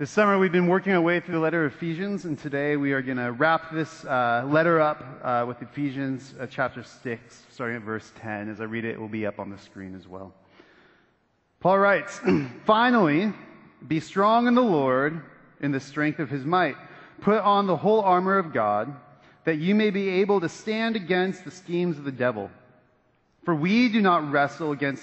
This summer, we've been working our way through the letter of Ephesians, and today we are going to wrap this uh, letter up uh, with Ephesians uh, chapter 6, starting at verse 10. As I read it, it will be up on the screen as well. Paul writes, Finally, be strong in the Lord in the strength of his might. Put on the whole armor of God, that you may be able to stand against the schemes of the devil. For we do not wrestle against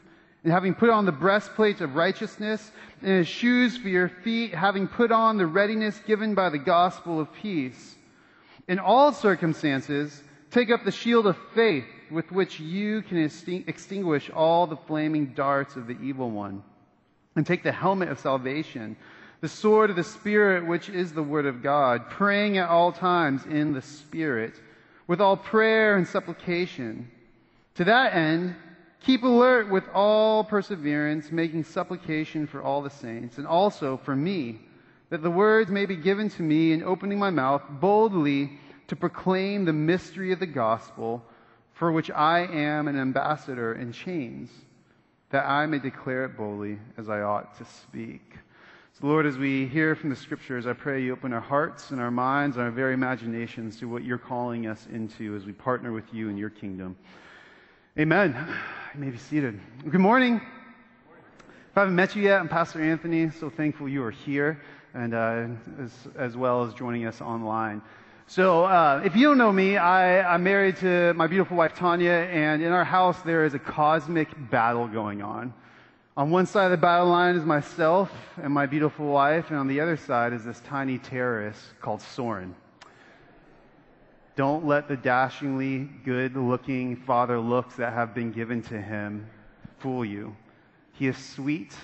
and having put on the breastplate of righteousness, and his shoes for your feet, having put on the readiness given by the gospel of peace. In all circumstances, take up the shield of faith with which you can extinguish all the flaming darts of the evil one. And take the helmet of salvation, the sword of the Spirit, which is the word of God, praying at all times in the Spirit, with all prayer and supplication. To that end, Keep alert with all perseverance, making supplication for all the saints, and also for me, that the words may be given to me in opening my mouth boldly to proclaim the mystery of the gospel, for which I am an ambassador in chains, that I may declare it boldly as I ought to speak. So, Lord, as we hear from the scriptures, I pray you open our hearts and our minds and our very imaginations to what you're calling us into as we partner with you in your kingdom. Amen. You may be seated. Good morning. If I haven't met you yet, I'm Pastor Anthony. So thankful you are here and uh, as, as, well as joining us online. So, uh, if you don't know me, I, I'm married to my beautiful wife Tanya, and in our house there is a cosmic battle going on. On one side of the battle line is myself and my beautiful wife, and on the other side is this tiny terrorist called Soren. Don't let the dashingly good looking father looks that have been given to him fool you. He is sweet,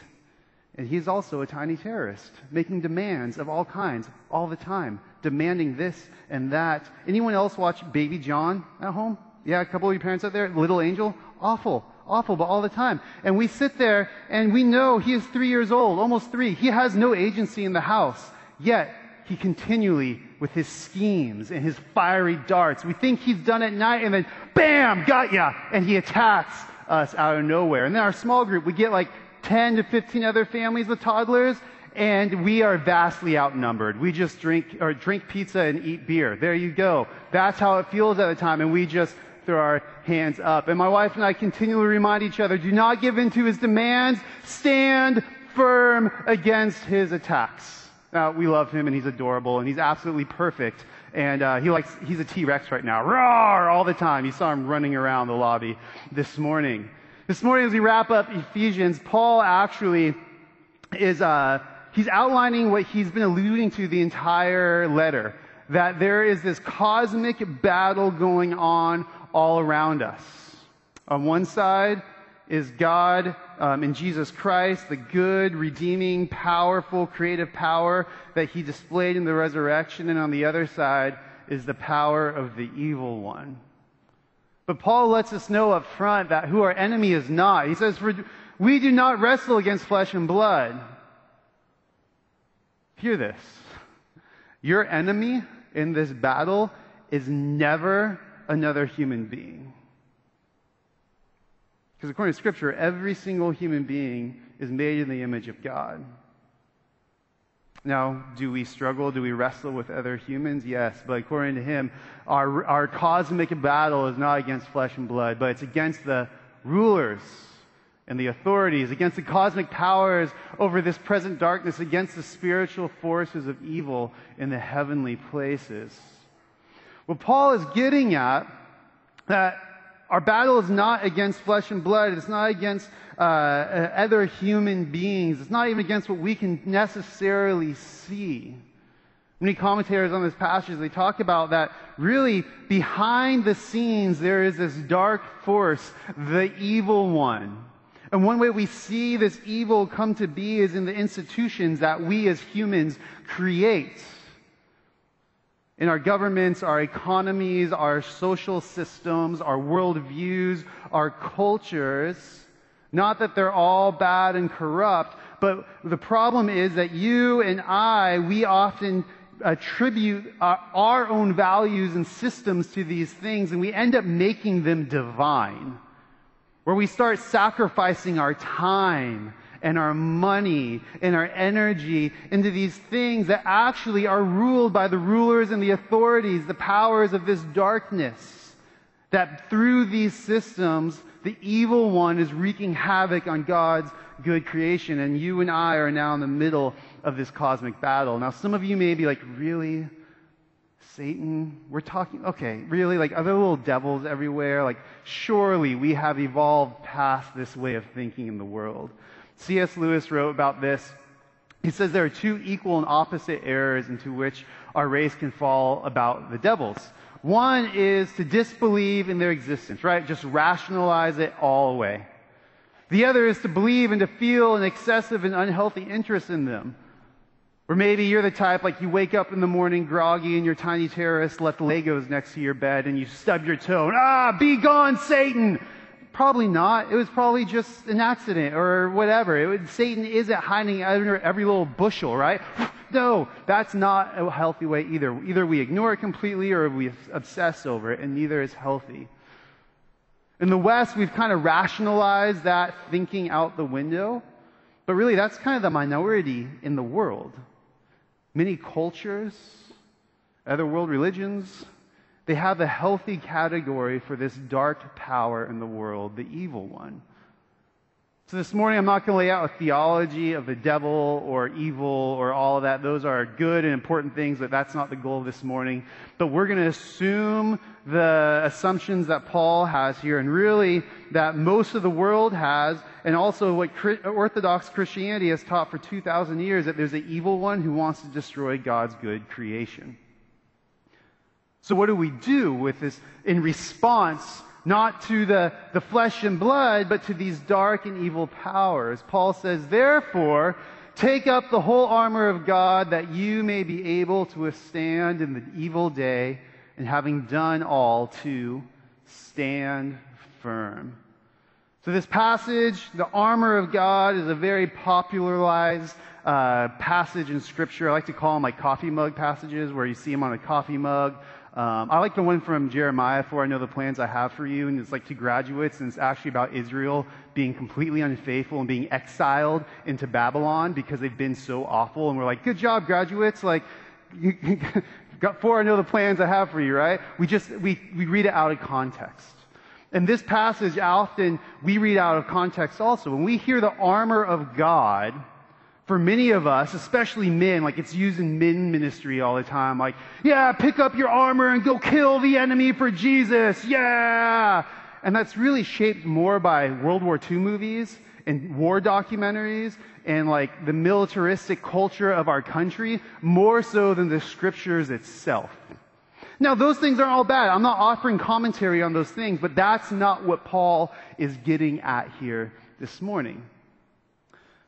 and he is also a tiny terrorist, making demands of all kinds all the time, demanding this and that. Anyone else watch Baby John at home? Yeah, a couple of your parents out there? Little Angel? Awful, awful, but all the time. And we sit there and we know he is three years old, almost three. He has no agency in the house. Yet, he continually, with his schemes and his fiery darts, we think he's done at night and then bam, got ya, and he attacks us out of nowhere. And then our small group, we get like 10 to 15 other families with toddlers, and we are vastly outnumbered. We just drink or drink pizza and eat beer. There you go. That's how it feels at the time, and we just throw our hands up. And my wife and I continually remind each other, do not give in to his demands. Stand firm against his attacks. Uh, we love him and he's adorable and he's absolutely perfect. And uh, he likes, he's a T Rex right now. Roar! All the time. You saw him running around the lobby this morning. This morning, as we wrap up Ephesians, Paul actually is, uh, he's outlining what he's been alluding to the entire letter. That there is this cosmic battle going on all around us. On one side is God um, in Jesus Christ, the good, redeeming, powerful, creative power that he displayed in the resurrection. And on the other side is the power of the evil one. But Paul lets us know up front that who our enemy is not. He says, For we do not wrestle against flesh and blood. Hear this. Your enemy in this battle is never another human being. Because according to Scripture, every single human being is made in the image of God. Now, do we struggle? Do we wrestle with other humans? Yes. But according to him, our, our cosmic battle is not against flesh and blood, but it's against the rulers and the authorities, against the cosmic powers over this present darkness, against the spiritual forces of evil in the heavenly places. What Paul is getting at that our battle is not against flesh and blood. It's not against uh, uh, other human beings. It's not even against what we can necessarily see. Many commentators on this passage, they talk about that really behind the scenes there is this dark force, the evil one. And one way we see this evil come to be is in the institutions that we as humans create. In our governments, our economies, our social systems, our worldviews, our cultures. Not that they're all bad and corrupt, but the problem is that you and I, we often attribute our, our own values and systems to these things, and we end up making them divine. Where we start sacrificing our time and our money and our energy into these things that actually are ruled by the rulers and the authorities, the powers of this darkness. That through these systems, the evil one is wreaking havoc on God's good creation, and you and I are now in the middle of this cosmic battle. Now, some of you may be like, really? Satan? We're talking, okay, really? Like, are there little devils everywhere? Like, surely we have evolved past this way of thinking in the world. C.S. Lewis wrote about this. He says there are two equal and opposite errors into which our race can fall about the devils. One is to disbelieve in their existence, right? Just rationalize it all away. The other is to believe and to feel an excessive and unhealthy interest in them. Or maybe you're the type like you wake up in the morning groggy in your tiny terrace, left Legos next to your bed, and you stub your toe. And, ah, be gone, Satan! Probably not. It was probably just an accident or whatever. Was, Satan isn't hiding under every little bushel, right? No, that's not a healthy way either. Either we ignore it completely or we obsess over it, and neither is healthy. In the West, we've kind of rationalized that thinking out the window, but really that's kind of the minority in the world. Many cultures, other world religions, they have a healthy category for this dark power in the world, the evil one. So this morning, I'm not going to lay out a theology of the devil or evil or all of that. Those are good and important things, but that's not the goal this morning. But we're going to assume the assumptions that Paul has here and really that most of the world has and also what Orthodox Christianity has taught for 2,000 years that there's an evil one who wants to destroy God's good creation. So what do we do with this in response not to the, the flesh and blood, but to these dark and evil powers? Paul says, therefore, take up the whole armor of God that you may be able to withstand in the evil day and having done all to stand firm. So this passage, the armor of God, is a very popularized uh, passage in Scripture. I like to call them like coffee mug passages, where you see them on a coffee mug um, I like the one from Jeremiah, for I know the plans I have for you, and it's like to graduates, and it's actually about Israel being completely unfaithful and being exiled into Babylon because they've been so awful. And we're like, good job, graduates. Like, got for I know the plans I have for you, right? We just, we, we read it out of context. And this passage often we read out of context also. When we hear the armor of God, for many of us, especially men, like it's used in men ministry all the time. Like, yeah, pick up your armor and go kill the enemy for Jesus. Yeah. And that's really shaped more by World War II movies and war documentaries and like the militaristic culture of our country more so than the scriptures itself. Now, those things aren't all bad. I'm not offering commentary on those things, but that's not what Paul is getting at here this morning.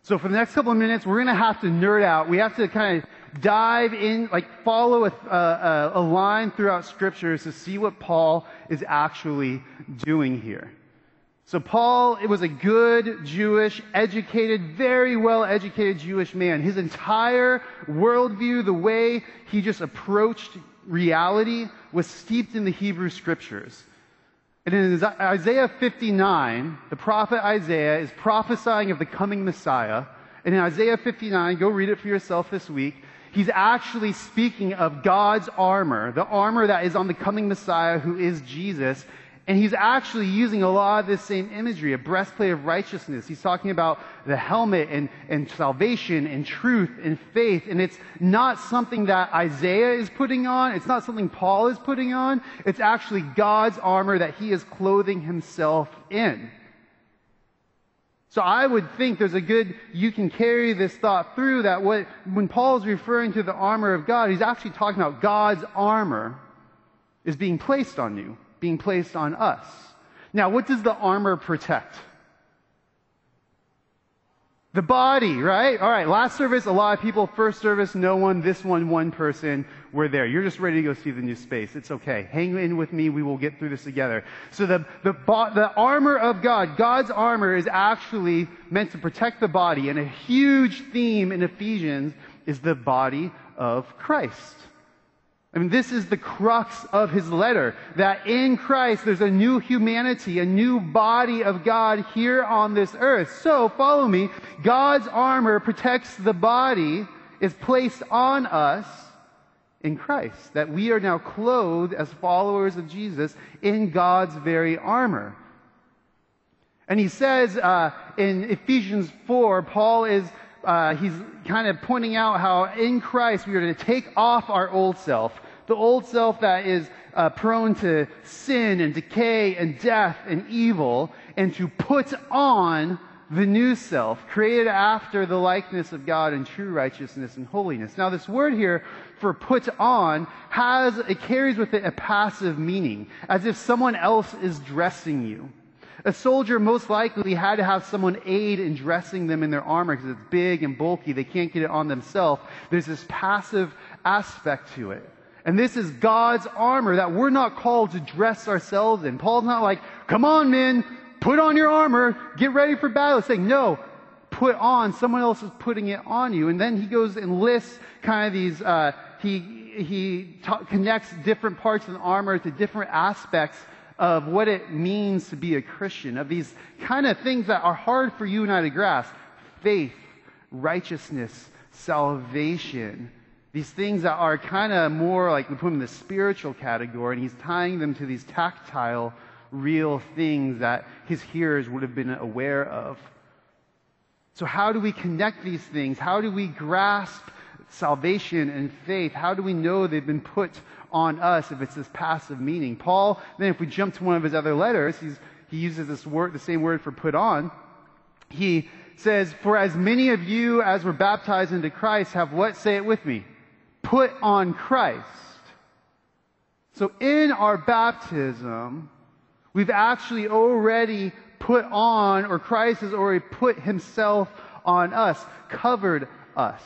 So for the next couple of minutes, we're going to have to nerd out. We have to kind of dive in, like follow a, a, a line throughout scriptures to see what Paul is actually doing here. So Paul, it was a good Jewish, educated, very well educated Jewish man. His entire worldview, the way he just approached reality was steeped in the Hebrew scriptures. And in Isaiah 59, the prophet Isaiah is prophesying of the coming Messiah. And in Isaiah 59, go read it for yourself this week, he's actually speaking of God's armor, the armor that is on the coming Messiah who is Jesus. And he's actually using a lot of this same imagery, a breastplate of righteousness. He's talking about the helmet and, and salvation and truth and faith. And it's not something that Isaiah is putting on. It's not something Paul is putting on. It's actually God's armor that he is clothing himself in. So I would think there's a good, you can carry this thought through that what, when Paul is referring to the armor of God, he's actually talking about God's armor is being placed on you being placed on us. Now, what does the armor protect? The body, right? All right, last service, a lot of people. First service, no one. This one, one person. We're there. You're just ready to go see the new space. It's okay. Hang in with me. We will get through this together. So the, the, the armor of God, God's armor is actually meant to protect the body. And a huge theme in Ephesians is the body of Christ. I mean, this is the crux of his letter that in Christ there's a new humanity, a new body of God here on this earth. So, follow me. God's armor protects the body, is placed on us in Christ. That we are now clothed as followers of Jesus in God's very armor. And he says uh, in Ephesians 4, Paul is uh, he's kind of pointing out how in Christ we are to take off our old self, the old self that is uh, prone to sin and decay and death and evil, and to put on the new self, created after the likeness of God in true righteousness and holiness. Now, this word here for put on has, it carries with it a passive meaning, as if someone else is dressing you. A soldier most likely had to have someone aid in dressing them in their armor because it's big and bulky. They can't get it on themselves. There's this passive aspect to it. And this is God's armor that we're not called to dress ourselves in. Paul's not like, come on, men, put on your armor, get ready for battle. He's saying, no, put on. Someone else is putting it on you. And then he goes and lists kind of these, uh, he, he ta- connects different parts of the armor to different aspects of what it means to be a Christian, of these kind of things that are hard for you and I to grasp faith, righteousness, salvation. These things that are kind of more like we put them in the spiritual category, and he's tying them to these tactile, real things that his hearers would have been aware of. So, how do we connect these things? How do we grasp salvation and faith? How do we know they've been put on us if it's this passive meaning? Paul, then if we jump to one of his other letters, he uses this word, the same word for put on. He says, For as many of you as were baptized into Christ have what? Say it with me. Put on Christ. So in our baptism, we've actually already put on, or Christ has already put himself on us, covered us.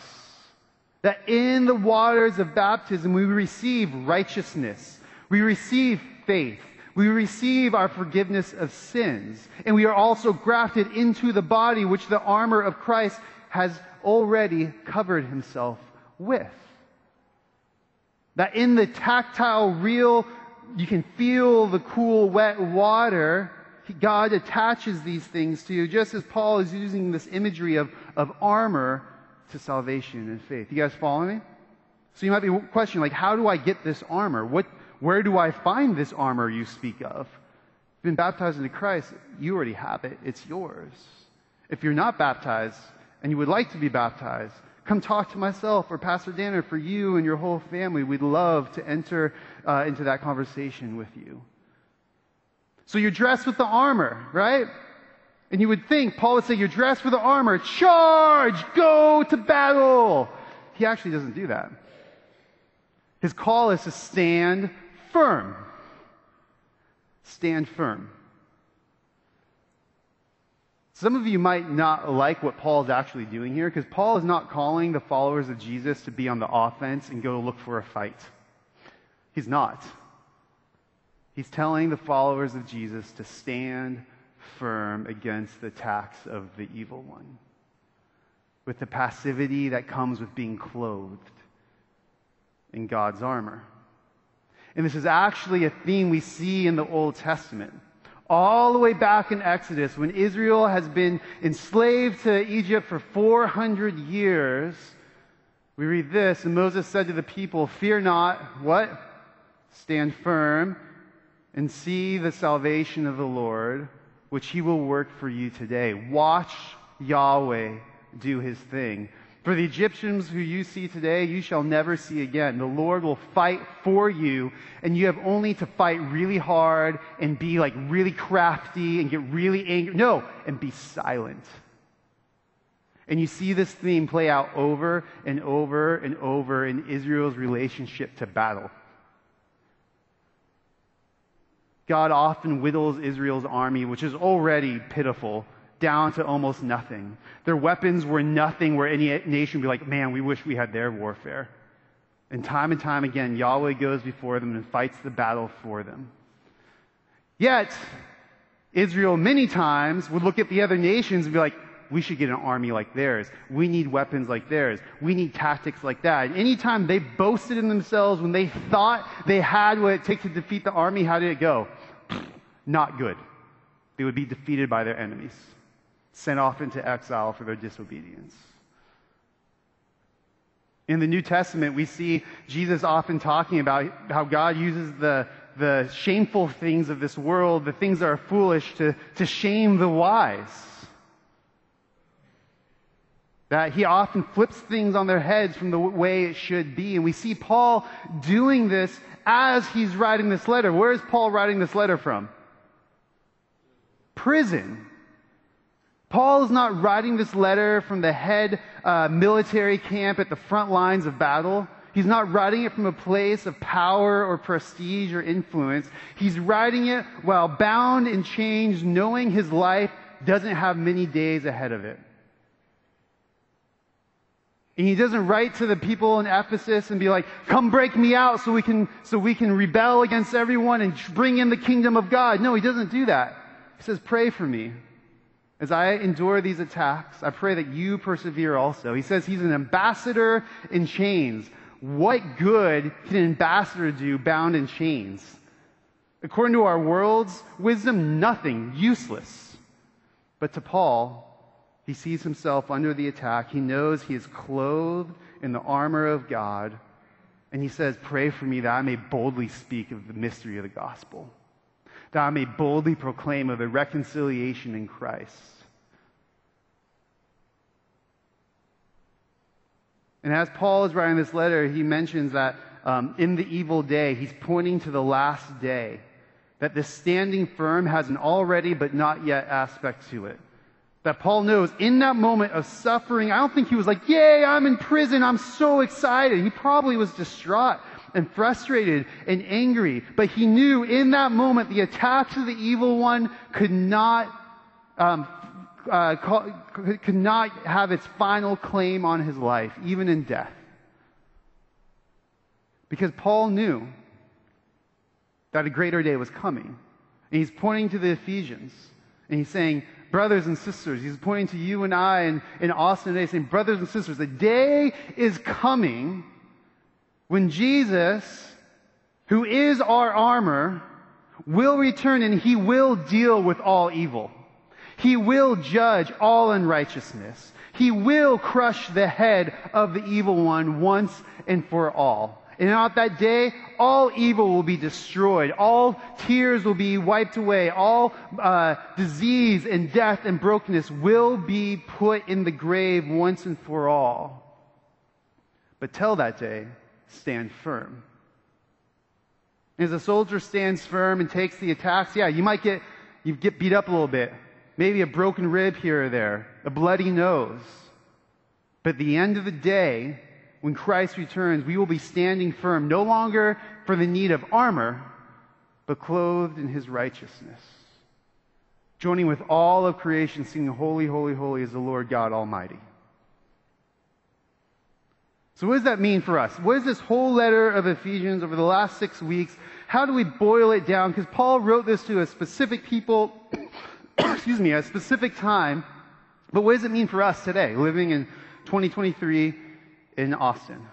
That in the waters of baptism, we receive righteousness. We receive faith. We receive our forgiveness of sins. And we are also grafted into the body which the armor of Christ has already covered himself with. That in the tactile, real, you can feel the cool, wet water. God attaches these things to you, just as Paul is using this imagery of, of armor to salvation and faith. You guys follow me? So you might be questioning, like, how do I get this armor? What, where do I find this armor you speak of? You've been baptized into Christ, you already have it. It's yours. If you're not baptized and you would like to be baptized, come talk to myself or Pastor Danner for you and your whole family. We'd love to enter uh, into that conversation with you. So you're dressed with the armor, right? And you would think, Paul would say, You're dressed for the armor, charge, go to battle. He actually doesn't do that. His call is to stand firm. Stand firm. Some of you might not like what Paul is actually doing here because Paul is not calling the followers of Jesus to be on the offense and go look for a fight. He's not. He's telling the followers of Jesus to stand firm against the attacks of the evil one, with the passivity that comes with being clothed in God's armor. And this is actually a theme we see in the Old Testament. All the way back in Exodus, when Israel has been enslaved to Egypt for 400 years, we read this, and Moses said to the people, Fear not, what? Stand firm and see the salvation of the Lord which he will work for you today. Watch Yahweh do his thing. For the Egyptians who you see today, you shall never see again. The Lord will fight for you, and you have only to fight really hard and be like really crafty and get really angry. No, and be silent. And you see this theme play out over and over and over in Israel's relationship to battle. God often whittles Israel's army, which is already pitiful, down to almost nothing. Their weapons were nothing where any nation would be like, man, we wish we had their warfare. And time and time again, Yahweh goes before them and fights the battle for them. Yet, Israel many times would look at the other nations and be like, we should get an army like theirs. We need weapons like theirs. We need tactics like that. And anytime they boasted in themselves, when they thought they had what it takes to defeat the army, how did it go? Not good. They would be defeated by their enemies, sent off into exile for their disobedience. In the New Testament, we see Jesus often talking about how God uses the, the shameful things of this world, the things that are foolish, to, to shame the wise. That he often flips things on their heads from the way it should be. And we see Paul doing this as he's writing this letter. Where is Paul writing this letter from? Prison. Paul is not writing this letter from the head uh, military camp at the front lines of battle. He's not writing it from a place of power or prestige or influence. He's writing it while bound and chains, knowing his life doesn't have many days ahead of it. And he doesn't write to the people in Ephesus and be like, come break me out so we can, so we can rebel against everyone and bring in the kingdom of God. No, he doesn't do that. He says, pray for me. As I endure these attacks, I pray that you persevere also. He says he's an ambassador in chains. What good can an ambassador do bound in chains? According to our world's wisdom, nothing, useless. But to Paul, he sees himself under the attack. He knows he is clothed in the armor of God. And he says, Pray for me that I may boldly speak of the mystery of the gospel, that I may boldly proclaim of the reconciliation in Christ. And as Paul is writing this letter, he mentions that um, in the evil day, he's pointing to the last day, that the standing firm has an already but not yet aspect to it. That Paul knows in that moment of suffering, I don't think he was like, Yay, I'm in prison, I'm so excited. He probably was distraught and frustrated and angry, but he knew in that moment the attacks of the evil one could not um, uh, could not have its final claim on his life, even in death. Because Paul knew that a greater day was coming. And he's pointing to the Ephesians. And he's saying, brothers and sisters, he's pointing to you and I and in Austin today, saying, brothers and sisters, the day is coming when Jesus, who is our armor, will return and he will deal with all evil. He will judge all unrighteousness. He will crush the head of the evil one once and for all. And on that day, all evil will be destroyed. All tears will be wiped away. All uh, disease and death and brokenness will be put in the grave once and for all. But till that day, stand firm. As a soldier stands firm and takes the attacks, yeah, you might get, you get beat up a little bit maybe a broken rib here or there, a bloody nose. But at the end of the day, when Christ returns, we will be standing firm, no longer for the need of armor, but clothed in his righteousness. Joining with all of creation, singing, Holy, Holy, Holy is the Lord God Almighty. So, what does that mean for us? What is this whole letter of Ephesians over the last six weeks? How do we boil it down? Because Paul wrote this to a specific people excuse me, a specific time. But what does it mean for us today, living in 2023 in Austin?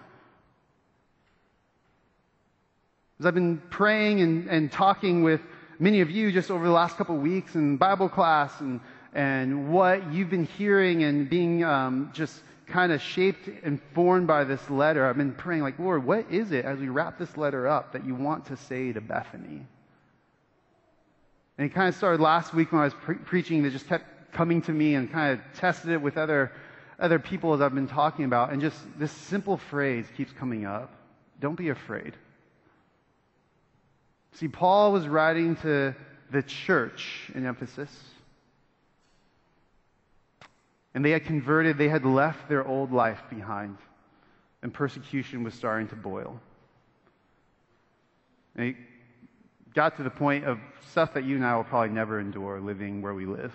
As I've been praying and, and talking with many of you just over the last couple of weeks in Bible class and, and what you've been hearing and being um, just kind of shaped and formed by this letter, I've been praying, like, Lord, what is it as we wrap this letter up that you want to say to Bethany? And it kind of started last week when I was pre- preaching that just kept coming to me and kind of tested it with other, other people as I've been talking about. And just this simple phrase keeps coming up. Don't be afraid. See, Paul was writing to the church in Ephesus. And they had converted, they had left their old life behind. And persecution was starting to boil. And it got to the point of stuff that you and I will probably never endure living where we live.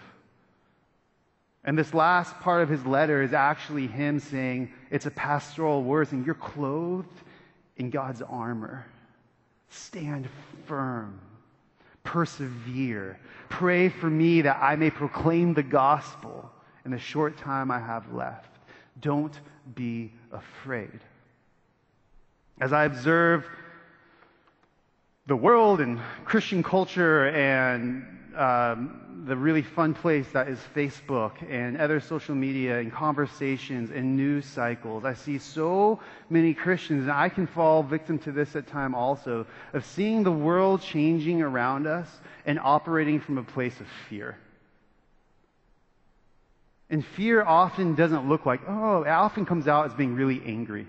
And this last part of his letter is actually him saying, it's a pastoral word, and you're clothed in God's armor. Stand firm. Persevere. Pray for me that I may proclaim the gospel in the short time I have left. Don't be afraid. As I observe the world and Christian culture and um, the really fun place that is Facebook and other social media and conversations and news cycles. I see so many Christians, and I can fall victim to this at time also, of seeing the world changing around us and operating from a place of fear. And fear often doesn't look like, oh, it often comes out as being really angry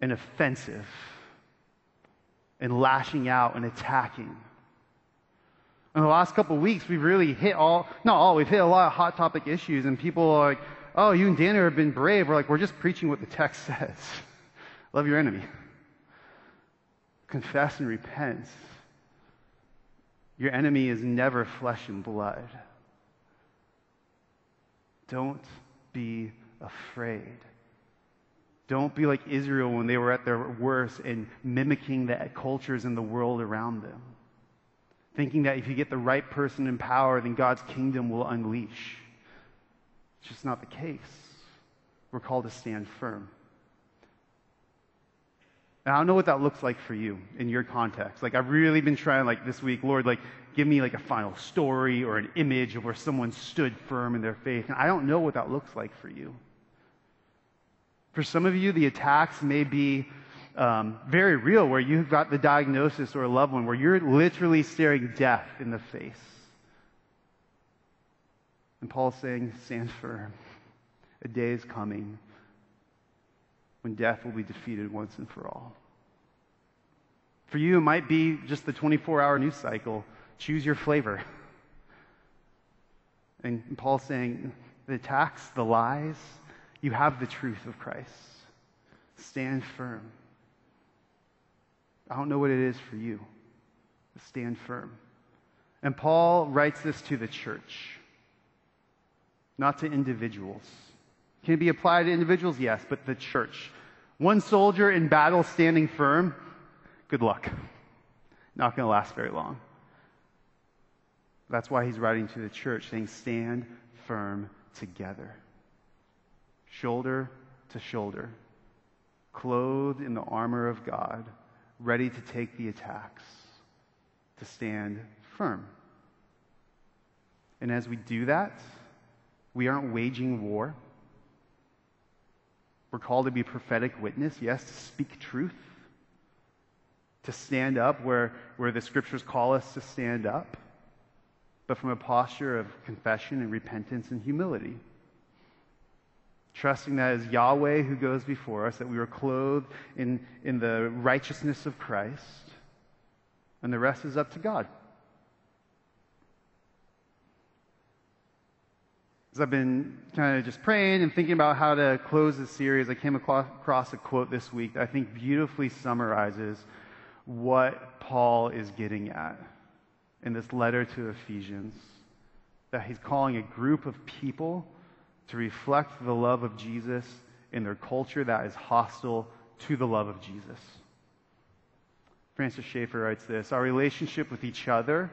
and offensive and lashing out and attacking. In the last couple of weeks, we've really hit all, not all, we've hit a lot of hot topic issues, and people are like, oh, you and Daniel have been brave. We're like, we're just preaching what the text says. Love your enemy. Confess and repent. Your enemy is never flesh and blood. Don't be afraid. Don't be like Israel when they were at their worst and mimicking the cultures in the world around them thinking that if you get the right person in power, then God's kingdom will unleash. It's just not the case. We're called to stand firm. And I don't know what that looks like for you in your context. Like I've really been trying like this week, Lord, like give me like a final story or an image of where someone stood firm in their faith. And I don't know what that looks like for you. For some of you, the attacks may be um, very real where you've got the diagnosis or a loved one where you're literally staring death in the face. And Paul's saying, stand firm. A day is coming when death will be defeated once and for all. For you, it might be just the 24 hour news cycle. Choose your flavor. And Paul's saying, the attacks, the lies, you have the truth of Christ. Stand firm. I don't know what it is for you. But stand firm. And Paul writes this to the church, not to individuals. Can it be applied to individuals? Yes, but the church. One soldier in battle standing firm, good luck. Not going to last very long. That's why he's writing to the church, saying, Stand firm together, shoulder to shoulder, clothed in the armor of God ready to take the attacks, to stand firm. And as we do that, we aren't waging war. We're called to be prophetic witness, yes, to speak truth, to stand up where, where the scriptures call us to stand up, but from a posture of confession and repentance and humility trusting that as Yahweh who goes before us, that we are clothed in, in the righteousness of Christ, and the rest is up to God. As I've been kind of just praying and thinking about how to close this series, I came across a quote this week that I think beautifully summarizes what Paul is getting at in this letter to Ephesians. That he's calling a group of people to reflect the love of Jesus in their culture that is hostile to the love of Jesus. Francis Schaeffer writes this Our relationship with each other,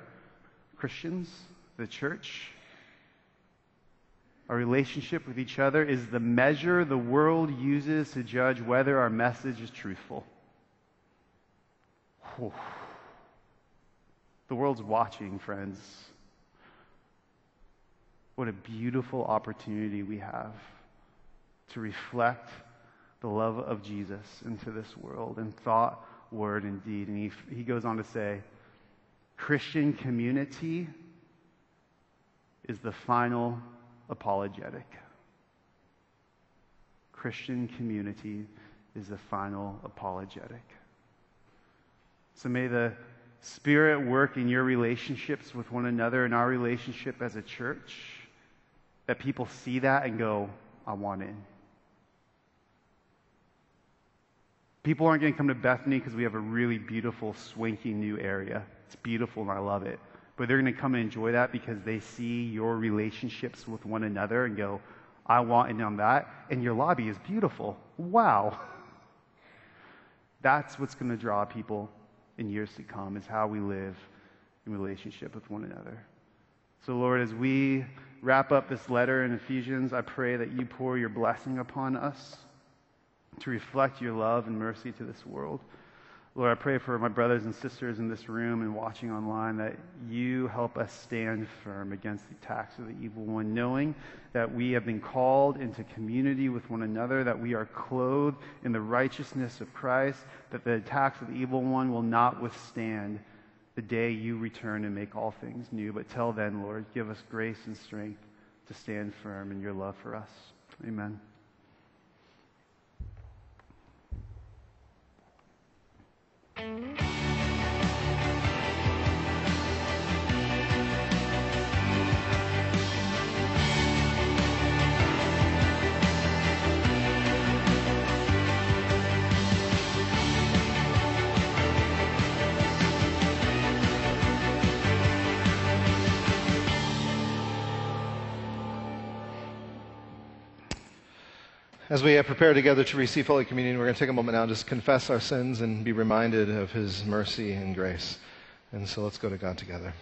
Christians, the church, our relationship with each other is the measure the world uses to judge whether our message is truthful. Whew. The world's watching, friends. What a beautiful opportunity we have to reflect the love of Jesus into this world in thought, word, and deed. And he, he goes on to say, Christian community is the final apologetic. Christian community is the final apologetic. So may the Spirit work in your relationships with one another and our relationship as a church that people see that and go, I want in. People aren't going to come to Bethany because we have a really beautiful, swanky new area. It's beautiful and I love it. but they're going to come and enjoy that because they see your relationships with one another and go, I want in on that. And your lobby is beautiful. Wow. That's what's going to draw people in years to come, is how we live in relationship with one another. So, Lord, as we wrap up this letter in Ephesians, I pray that you pour your blessing upon us to reflect your love and mercy to this world. Lord, I pray for my brothers and sisters in this room and watching online that you help us stand firm against the attacks of the evil one, knowing that we have been called into community with one another, that we are clothed in the righteousness of Christ, that the attacks of the evil one will not withstand the day you return and make all things new. But till then, Lord, give us grace and strength to stand firm in your love for us. Amen. As we prepare together to receive Holy Communion, we're going to take a moment now and just confess our sins and be reminded of His mercy and grace. And so let's go to God together.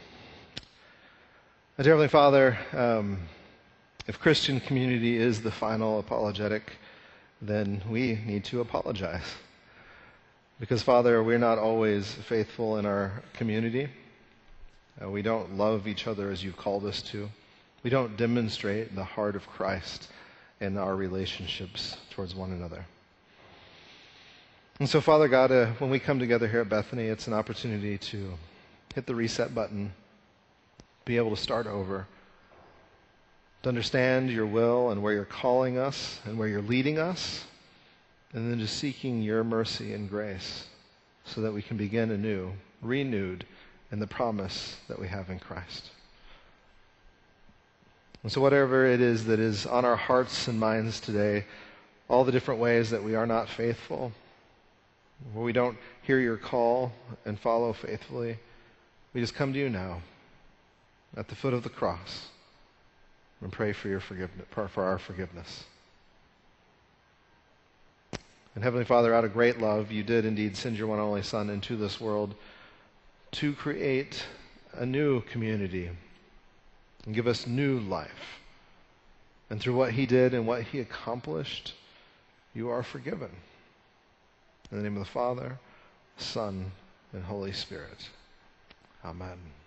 Dear Heavenly Father, um, if Christian community is the final apologetic, then we need to apologize. Because, Father, we're not always faithful in our community. Uh, we don't love each other as you've called us to. We don't demonstrate the heart of Christ in our relationships towards one another. And so, Father God, uh, when we come together here at Bethany, it's an opportunity to hit the reset button, be able to start over, to understand your will and where you're calling us and where you're leading us, and then just seeking your mercy and grace so that we can begin anew, renewed in the promise that we have in Christ. And so, whatever it is that is on our hearts and minds today, all the different ways that we are not faithful, where we don't hear your call and follow faithfully, we just come to you now at the foot of the cross and pray for your forgiveness, for our forgiveness. And Heavenly Father, out of great love, you did indeed send your one only Son into this world to create a new community and give us new life. And through what he did and what he accomplished, you are forgiven. In the name of the Father, Son, and Holy Spirit. Amen.